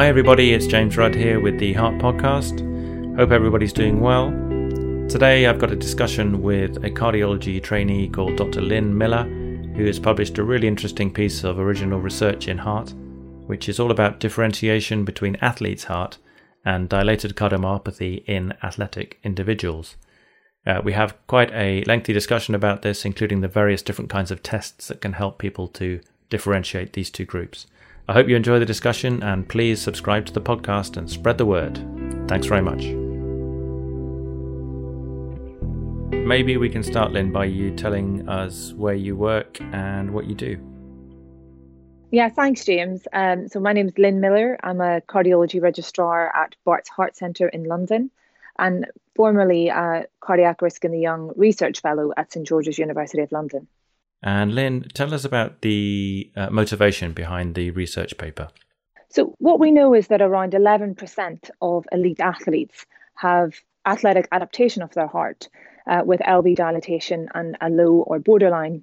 Hi, everybody, it's James Rudd here with the Heart Podcast. Hope everybody's doing well. Today, I've got a discussion with a cardiology trainee called Dr. Lynne Millar, who has published a really interesting piece of original research in heart, which is all about differentiation between athlete's heart and dilated cardiomyopathy in athletic individuals. Uh, we have quite a lengthy discussion about this, including the various different kinds of tests that can help people to differentiate these two groups. I hope you enjoy the discussion and please subscribe to the podcast and spread the word. Thanks very much. Maybe we can start, Lynne, by you telling us where you work and what you do. Yeah, thanks, James. Um, so, my name is Lynne Millar. I'm a cardiology registrar at Bart's Heart Centre in London and formerly a cardiac risk in the young research fellow at St George's University of London. And Lynne, tell us about the uh, motivation behind the research paper. So, what we know is that around 11% of elite athletes have athletic adaptation of their heart uh, with LV dilatation and a low or borderline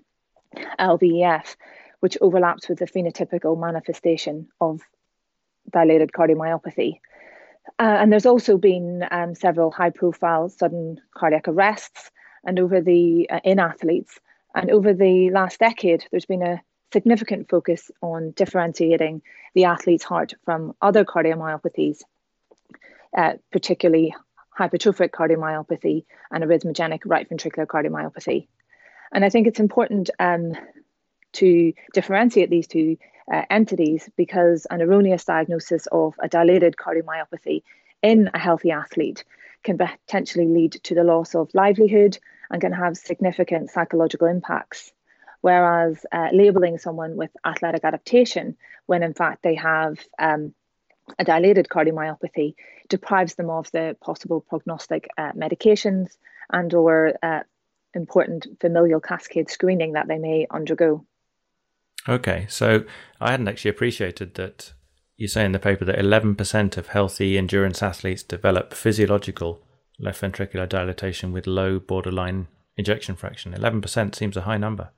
LVEF, which overlaps with the phenotypical manifestation of dilated cardiomyopathy. Uh, and there's also been um, several high profile sudden cardiac arrests and over the uh, in athletes and over the last decade, there's been a significant focus on differentiating the athlete's heart from other cardiomyopathies, uh, particularly hypertrophic cardiomyopathy and arrhythmogenic right ventricular cardiomyopathy. And I think it's important um, to differentiate these two uh, entities because an erroneous diagnosis of a dilated cardiomyopathy in a healthy athlete can potentially lead to the loss of livelihood and can have significant psychological impacts. Whereas uh, labeling someone with athletic adaptation, when in fact they have um, a dilated cardiomyopathy, deprives them of the possible prognostic uh, medications and or uh, important familial cascade screening that they may undergo. Okay, so I hadn't actually appreciated that you say in the paper that 11% of healthy endurance athletes develop physiological left ventricular dilatation with low borderline ejection fraction. 11% seems a high number.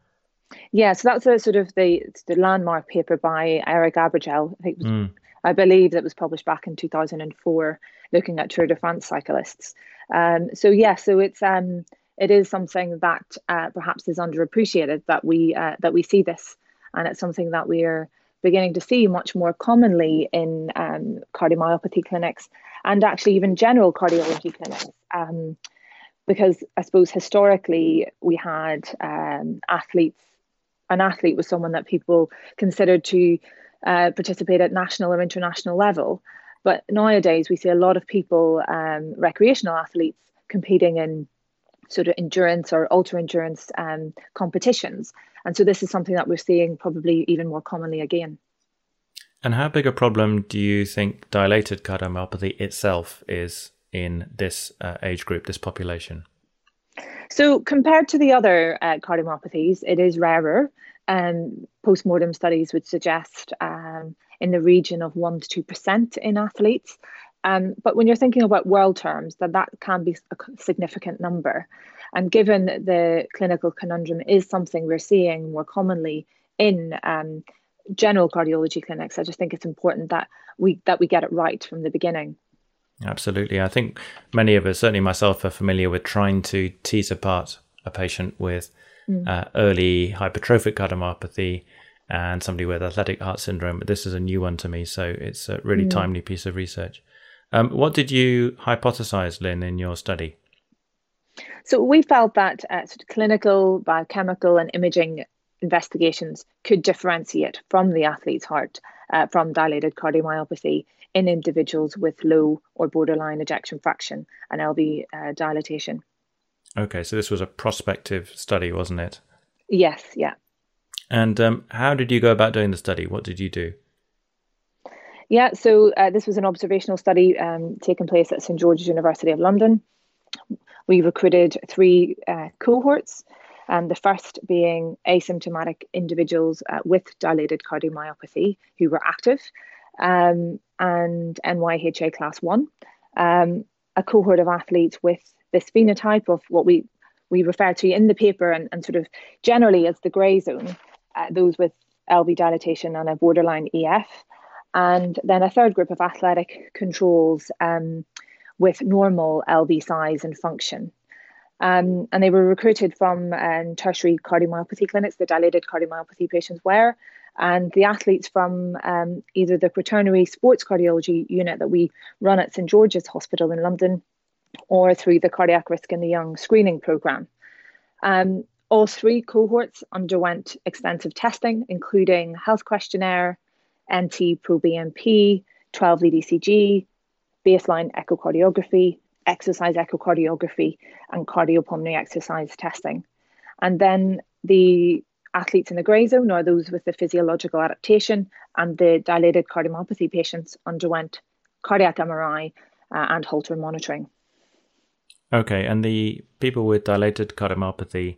Yeah, so that's a sort of the the landmark paper by Eric Abergel. I think was, mm. I believe that was published back in 2004, looking at Tour de France cyclists. Um, so yeah, so it's um, it is something that uh, perhaps is underappreciated that we uh, that we see this, and it's something that we are beginning to see much more commonly in um, cardiomyopathy clinics and actually even general cardiology clinics. Um, because I suppose historically we had um, athletes, an athlete was someone that people considered to uh, participate at national or international level. But nowadays we see a lot of people, um, recreational athletes, competing in sort of endurance or ultra endurance um, competitions. And so this is something that we're seeing probably even more commonly again. And how big a problem do you think dilated cardiomyopathy itself is in this uh, age group, this population? So, compared to the other uh, cardiomyopathies, it is rarer. Um, postmortem studies would suggest um, in the region of 1% to 2% in athletes. Um, but when you're thinking about world terms, that that can be a significant number. And given the clinical conundrum is something we're seeing more commonly in um, general cardiology clinics, I just think it's important that we that we get it right from the beginning. Absolutely. I think many of us, certainly myself, are familiar with trying to tease apart a patient with mm. uh, early hypertrophic cardiomyopathy and somebody with athletic heart syndrome. But this is a new one to me, so it's a really mm. timely piece of research. Um, what did you hypothesize, Lynne, in your study? So we felt that uh, sort of clinical, biochemical, and imaging investigations could differentiate from the athlete's heart uh, from dilated cardiomyopathy in individuals with low or borderline ejection fraction and LV uh, dilatation. Okay, so this was a prospective study, wasn't it? Yes, yeah. And um, how did you go about doing the study? What did you do? Yeah, so uh, this was an observational study um, taking place at St George's University of London. We recruited three uh, cohorts um, the first being asymptomatic individuals uh, with dilated cardiomyopathy who were active, um, and NYHA class one, um, a cohort of athletes with this phenotype of what we we refer to in the paper and, and sort of generally as the grey zone, uh, those with LV dilatation and a borderline EF, and then a third group of athletic controls um, with normal LV size and function. Um, and they were recruited from um, tertiary cardiomyopathy clinics, the dilated cardiomyopathy patients were, and the athletes from um, either the quaternary sports cardiology unit that we run at St George's Hospital in London or through the Cardiac Risk in the Young screening programme. Um, all three cohorts underwent extensive testing, including health questionnaire, NT proBNP, 12 lead ECG, baseline echocardiography, exercise echocardiography, and cardiopulmonary exercise testing. And then the athletes in the grey zone, or those with the physiological adaptation, and the dilated cardiomyopathy patients underwent cardiac MRI uh, and Holter monitoring. Okay, and the people with dilated cardiomyopathy,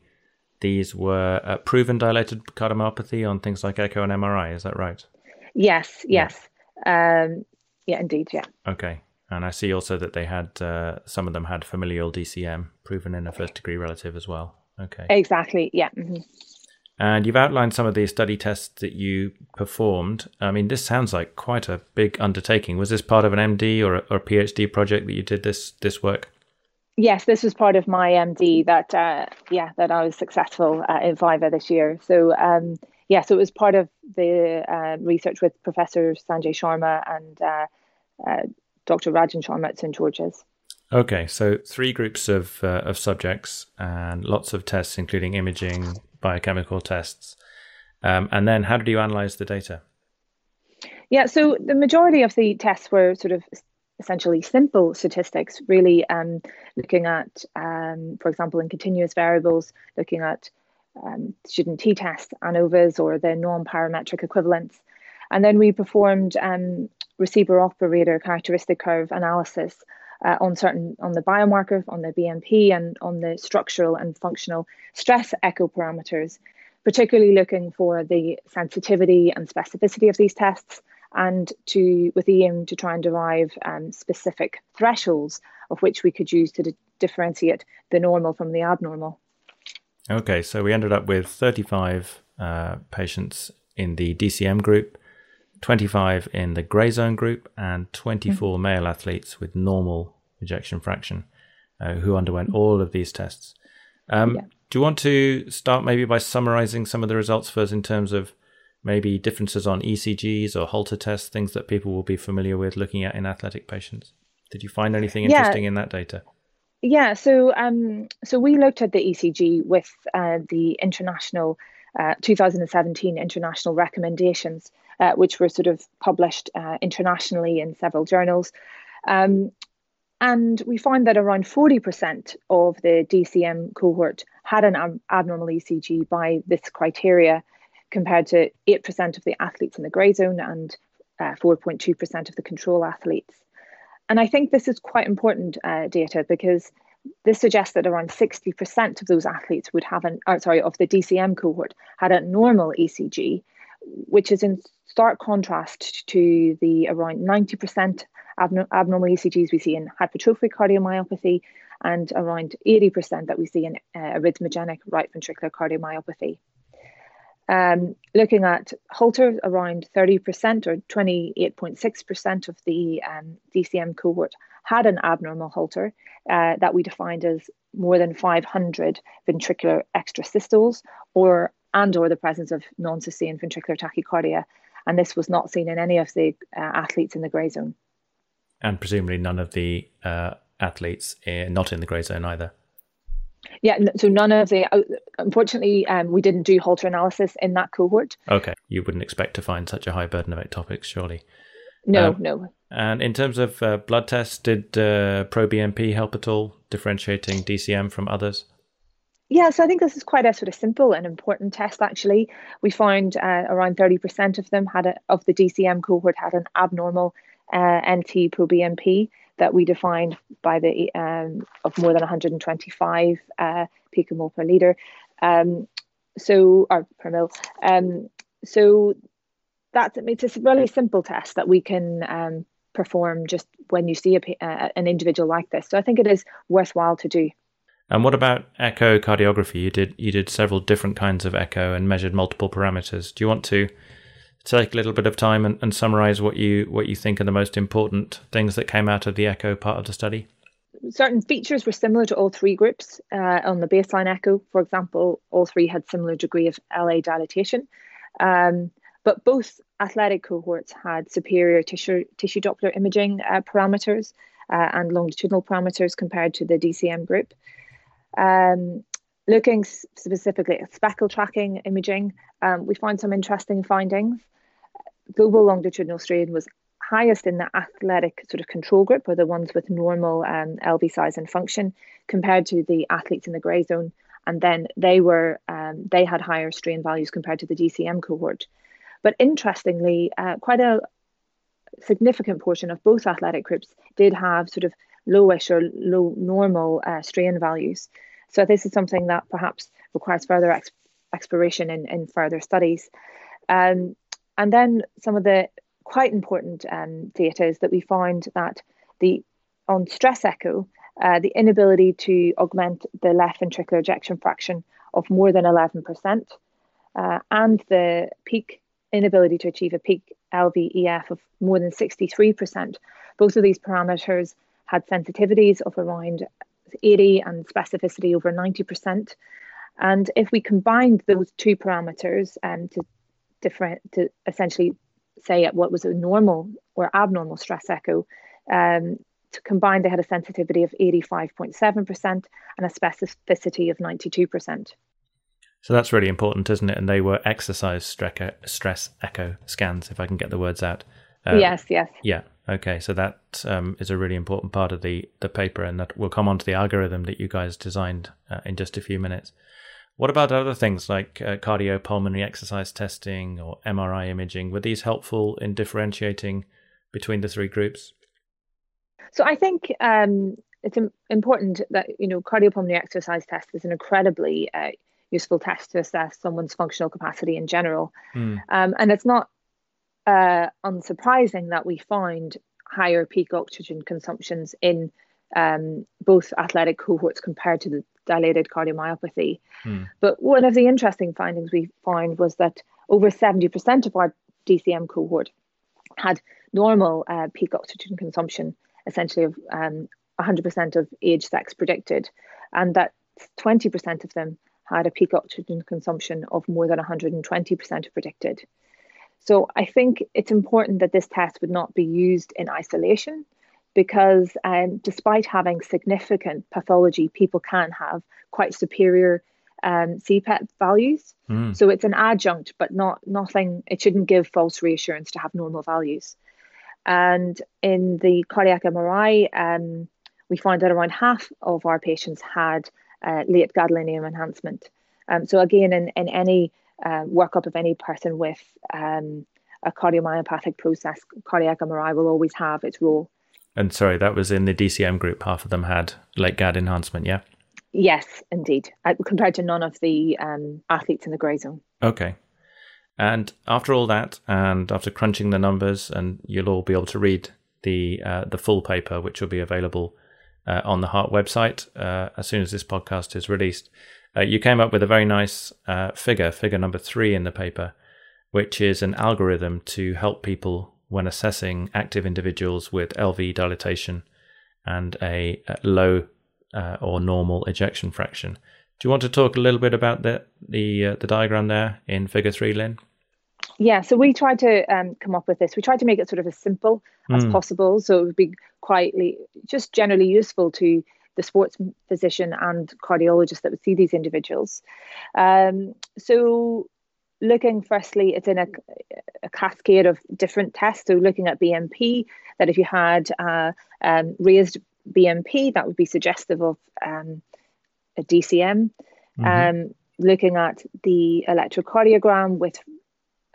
these were uh, proven dilated cardiomyopathy on things like echo and MRI, is that right? Yes, yes. Yeah, um, yeah indeed, yeah. Okay. And I see also that they had, uh, some of them had familial DCM proven in a first degree relative as well. Okay. Exactly, yeah. Mm-hmm. And you've outlined some of the study tests that you performed. I mean, this sounds like quite a big undertaking. Was this part of an MD or a, or PhD project that you did this this work? Yes, this was part of my MD that uh, yeah that I was successful uh, in viva this year. So um, yeah, so it was part of the uh, research with Professor Sanjay Sharma and uh, uh, Dr. Rajan Sharma at St George's. Okay, so three groups of uh, of subjects and lots of tests, including imaging, biochemical tests. Um, and then how did you analyze the data? Yeah, so the majority of the tests were sort of essentially simple statistics, really um, looking at, um, for example, in continuous variables, looking at um, student t tests, ANOVAs or the non parametric equivalents. And then we performed um, receiver operator characteristic curve analysis uh, on certain on the biomarker, on the BNP, and on the structural and functional stress echo parameters, particularly looking for the sensitivity and specificity of these tests, and to with the aim to try and derive um, specific thresholds of which we could use to di- differentiate the normal from the abnormal. Okay, so we ended up with 35 uh, patients in the DCM group 25 in the grey zone group, and 24 mm-hmm. male athletes with normal ejection fraction uh, who underwent mm-hmm. all of these tests. Um, yeah. Do you want to start maybe by summarizing some of the results first in terms of maybe differences on ECGs or Holter tests, things that people will be familiar with looking at in athletic patients? Did you find anything interesting yeah. in that data? Yeah, so um, so we looked at the ECG with uh, the international uh, 2017 international recommendations uh, which were sort of published uh, internationally in several journals. Um, and we found that around 40% of the DCM cohort had an ab- abnormal ECG by this criteria, compared to 8% of the athletes in the grey zone and 4.2% uh, of the control athletes. And I think this is quite important uh, data because this suggests that around 60% of those athletes would have an, or sorry, of the DCM cohort had a normal ECG, which is in stark contrast to the around 90% abnormal ECGs we see in hypertrophic cardiomyopathy and around 80% that we see in uh, arrhythmogenic right ventricular cardiomyopathy. Um, looking at Holter, around 30% or 28.6% of the um, DCM cohort had an abnormal Holter uh, that we defined as more than 500 ventricular extrasystoles or and or the presence of non-sustained ventricular tachycardia. And this was not seen in any of the uh, athletes in the grey zone. And presumably none of the uh, athletes in, not in the grey zone either. Yeah, so none of the. Uh, unfortunately, um, we didn't do Holter analysis in that cohort. Okay, you wouldn't expect to find such a high burden of ectopics, surely. No, um, no. And in terms of uh, blood tests, did uh, ProBNP help at all, differentiating DCM from others? Yeah, so I think this is quite a sort of simple and important test. Actually, we found uh, around thirty percent of them had a, of the DCM cohort had an abnormal uh, NT proBNP that we defined by the um, of more than 125 uh, picomole per liter. Um, so or per mil. Um, so that's it's a really simple test that we can um, perform just when you see a, an individual like this. So I think it is worthwhile to do. And what about echocardiography? You did you did several different kinds of echo and measured multiple parameters. Do you want to take a little bit of time and, and summarize what you what you think are the most important things that came out of the echo part of the study? certain features were similar to all three groups. Uh, on the baseline echo, for example, all three had similar degree of LA dilatation. Um, but both athletic cohorts had superior tissue, tissue Doppler imaging uh, parameters uh, and longitudinal parameters compared to the DCM group. Um, looking specifically at speckle tracking imaging, um, we found some interesting findings. Global longitudinal strain was highest in the athletic sort of control group, or the ones with normal um, LV size and function, compared to the athletes in the grey zone. And then they were um, they had higher strain values compared to the DCM cohort. But interestingly, uh, quite a significant portion of both athletic groups did have sort of lowish or low normal uh, strain values. So this is something that perhaps requires further ex- exploration in, in further studies. Um, and then some of the quite important um, data is that we found that the on stress echo, uh, the inability to augment the left ventricular ejection fraction of more than 11%, uh, and the peak inability to achieve a peak LVEF of more than 63%. Both of these parameters had sensitivities of around 80 and specificity over 90%. And if we combined those two parameters um, to different to essentially say at what was a normal or abnormal stress echo. Um, to combine, they had a sensitivity of 85.7% and a specificity of 92%. So that's really important, isn't it? And they were exercise stress echo scans, if I can get the words out. Uh, yes, yes. Yeah. Okay. So that um, is a really important part of the the paper, and that will come onto the algorithm that you guys designed uh, in just a few minutes. What about other things like uh, cardiopulmonary exercise testing or MRI imaging? Were these helpful in differentiating between the three groups? So I think um, it's important that you know cardiopulmonary exercise test is an incredibly uh, useful test to assess someone's functional capacity in general, mm. um, and it's not uh, unsurprising that we find higher peak oxygen consumptions in um, both athletic cohorts compared to the dilated cardiomyopathy. Hmm. But one of the interesting findings we found was that over 70% of our DCM cohort had normal uh, peak oxygen consumption, essentially of um, 100% of age sex predicted, and that 20% of them had a peak oxygen consumption of more than 120% of predicted. So I think it's important that this test would not be used in isolation because um, despite having significant pathology, people can have quite superior um, CPET values. Mm. So it's an adjunct, but not nothing. It shouldn't give false reassurance to have normal values. And in the cardiac MRI, um, we found that around half of our patients had uh, late gadolinium enhancement. Um, so again, in, in any uh, workup of any person with um, a cardiomyopathic process, cardiac MRI will always have its role. And sorry, that was in the DCM group. Half of them had late GAD enhancement, yeah? Yes, indeed, compared to none of the um, athletes in the grey zone. Okay. And after all that, and after crunching the numbers, and you'll all be able to read the uh, the full paper, which will be available uh, on the Heart website uh, as soon as this podcast is released. Uh, you came up with a very nice uh, figure, figure number three in the paper, which is an algorithm to help people when assessing active individuals with LV dilatation and a, low uh, or normal ejection fraction. Do you want to talk a little bit about the the, uh, the diagram there in Figure Three, Lynne? Yeah, so we tried to um, come up with this. We tried to make it sort of as simple as mm. possible, so it would be quietly, just generally useful to the sports physician and cardiologist that would see these individuals. Um, so looking firstly, it's in a, a, cascade of different tests. So looking at BNP, that if you had uh, um, raised BNP, that would be suggestive of um, a DCM. Mm-hmm. Um, looking at the electrocardiogram with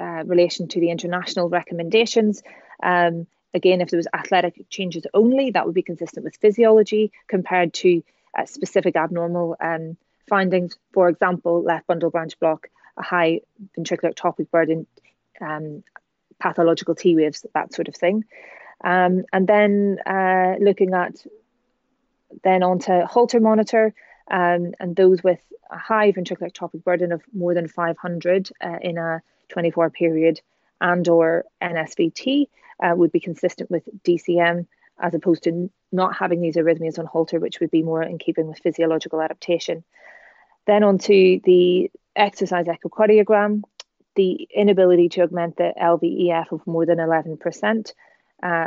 uh, relation to the international recommendations. Um, again, if there was athletic changes only, that would be consistent with physiology compared to uh, specific abnormal um, findings. For example, left bundle branch block a high ventricular ectopic burden, um, pathological T waves, that sort of thing. Um, and then uh, looking at then onto Holter monitor um, and those with a high ventricular ectopic burden of more than 500 uh, in a 24 period and or NSVT uh, would be consistent with DCM as opposed to not having these arrhythmias on Holter, which would be more in keeping with physiological adaptation. Then onto the exercise echocardiogram, the inability to augment the LVEF of more than 11%, uh,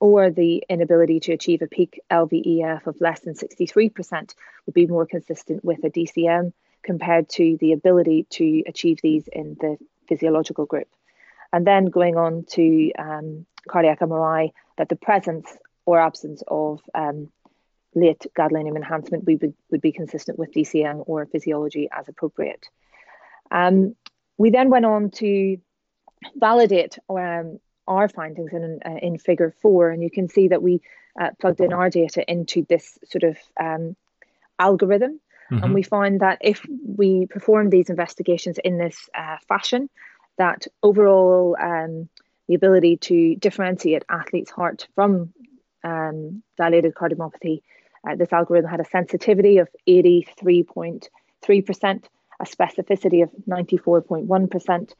or the inability to achieve a peak LVEF of less than 63% would be more consistent with a DCM compared to the ability to achieve these in the physiological group. And then going on to um, cardiac MRI, that the presence or absence of um, late gadolinium enhancement we would, would be consistent with DCM or physiology as appropriate. Um, we then went on to validate um, our findings in, uh, in figure four, and you can see that we uh, plugged in our data into this sort of um, algorithm. Mm-hmm. And we find that if we perform these investigations in this uh, fashion, that overall um, the ability to differentiate athlete's heart from um, dilated cardiomyopathy, uh, this algorithm had a sensitivity of 83.3%, a specificity of 94.1%,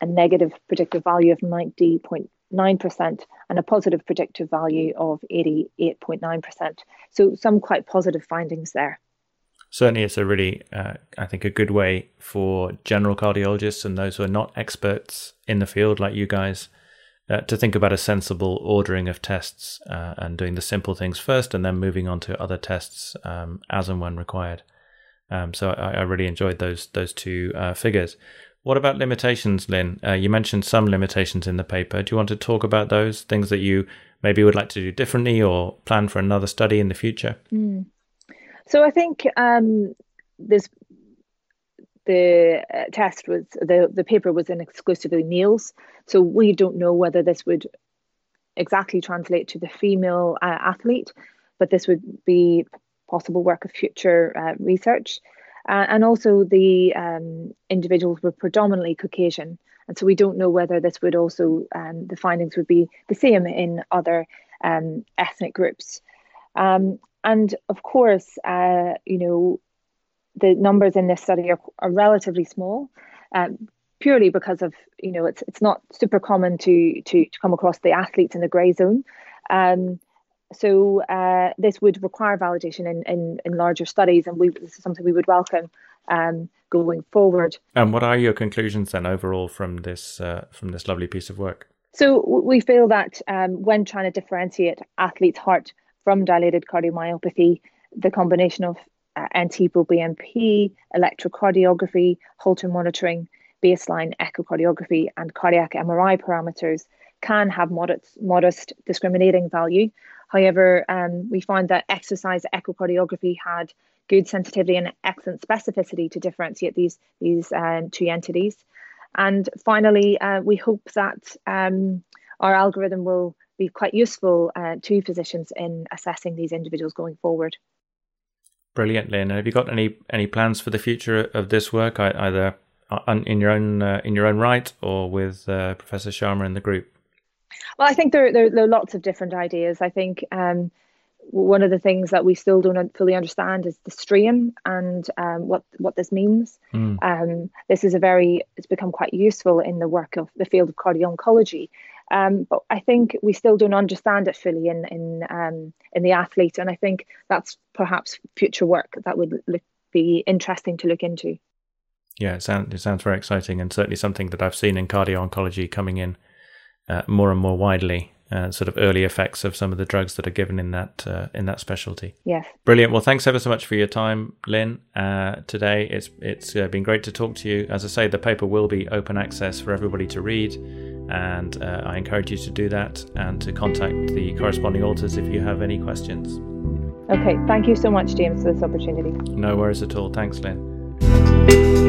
a negative predictive value of 90.9%, and a positive predictive value of 88.9%. So, some quite positive findings there. Certainly, it's a really, uh, I think, a good way for general cardiologists and those who are not experts in the field like you guys uh, to think about a sensible ordering of tests uh, and doing the simple things first and then moving on to other tests um, as and when required. Um, so I, I, really enjoyed those those two uh, figures. What about limitations, Lynne? Uh, you mentioned some limitations in the paper. Do you want to talk about those things that you maybe would like to do differently or plan for another study in the future? Mm. So I think um, this the uh, test was the the paper was in exclusively males, so we don't know whether this would exactly translate to the female uh, athlete, but this would be possible work of future uh, research. Uh, and also, the um, individuals were predominantly Caucasian, and so we don't know whether this would also um, the findings would be the same in other um, ethnic groups. Um, and of course, uh, you know, the numbers in this study are, are relatively small, um, purely because of you know it's it's not super common to to, to come across the athletes in the grey zone. Um, so uh, this would require validation in, in, in larger studies, and we, this is something we would welcome um, going forward. And what are your conclusions then overall from this uh, from this lovely piece of work? So we feel that um, when trying to differentiate athletes' heart from dilated cardiomyopathy, the combination of uh, NT-proBNP, electrocardiography, Holter monitoring, baseline echocardiography, and cardiac MRI parameters can have modest, modest discriminating value. However, um, we found that exercise echocardiography had good sensitivity and excellent specificity to differentiate these, these uh, two entities. And finally, uh, we hope that um, our algorithm will be quite useful uh, to physicians in assessing these individuals going forward. Brilliant, Lynne. Have you got any any plans for the future of this work, either in your own uh, in your own right or with uh, Professor Sharma and the group? Well, I think there, there, there are lots of different ideas. I think um, one of the things that we still don't fully understand is the strain and um, what what this means. Mm. Um, this is a very it's become quite useful in the work of the field of cardio oncology um, but I think we still don't understand it fully in in um, in the athlete, and I think that's perhaps future work that would look, be interesting to look into. Yeah, it sounds it sounds very exciting, and certainly something that I've seen in cardio oncology coming in uh, more and more widely uh, sort of early effects of some of the drugs that are given in that uh, in that specialty. Yes. Brilliant. Well, thanks ever so much for your time, Lynne. Uh, today, it's it's uh, been great to talk to you. As I say, the paper will be open access for everybody to read, and uh, I encourage you to do that and to contact the corresponding authors if you have any questions. Okay. Thank you so much, James, for this opportunity. No worries at all. Thanks, Lynne.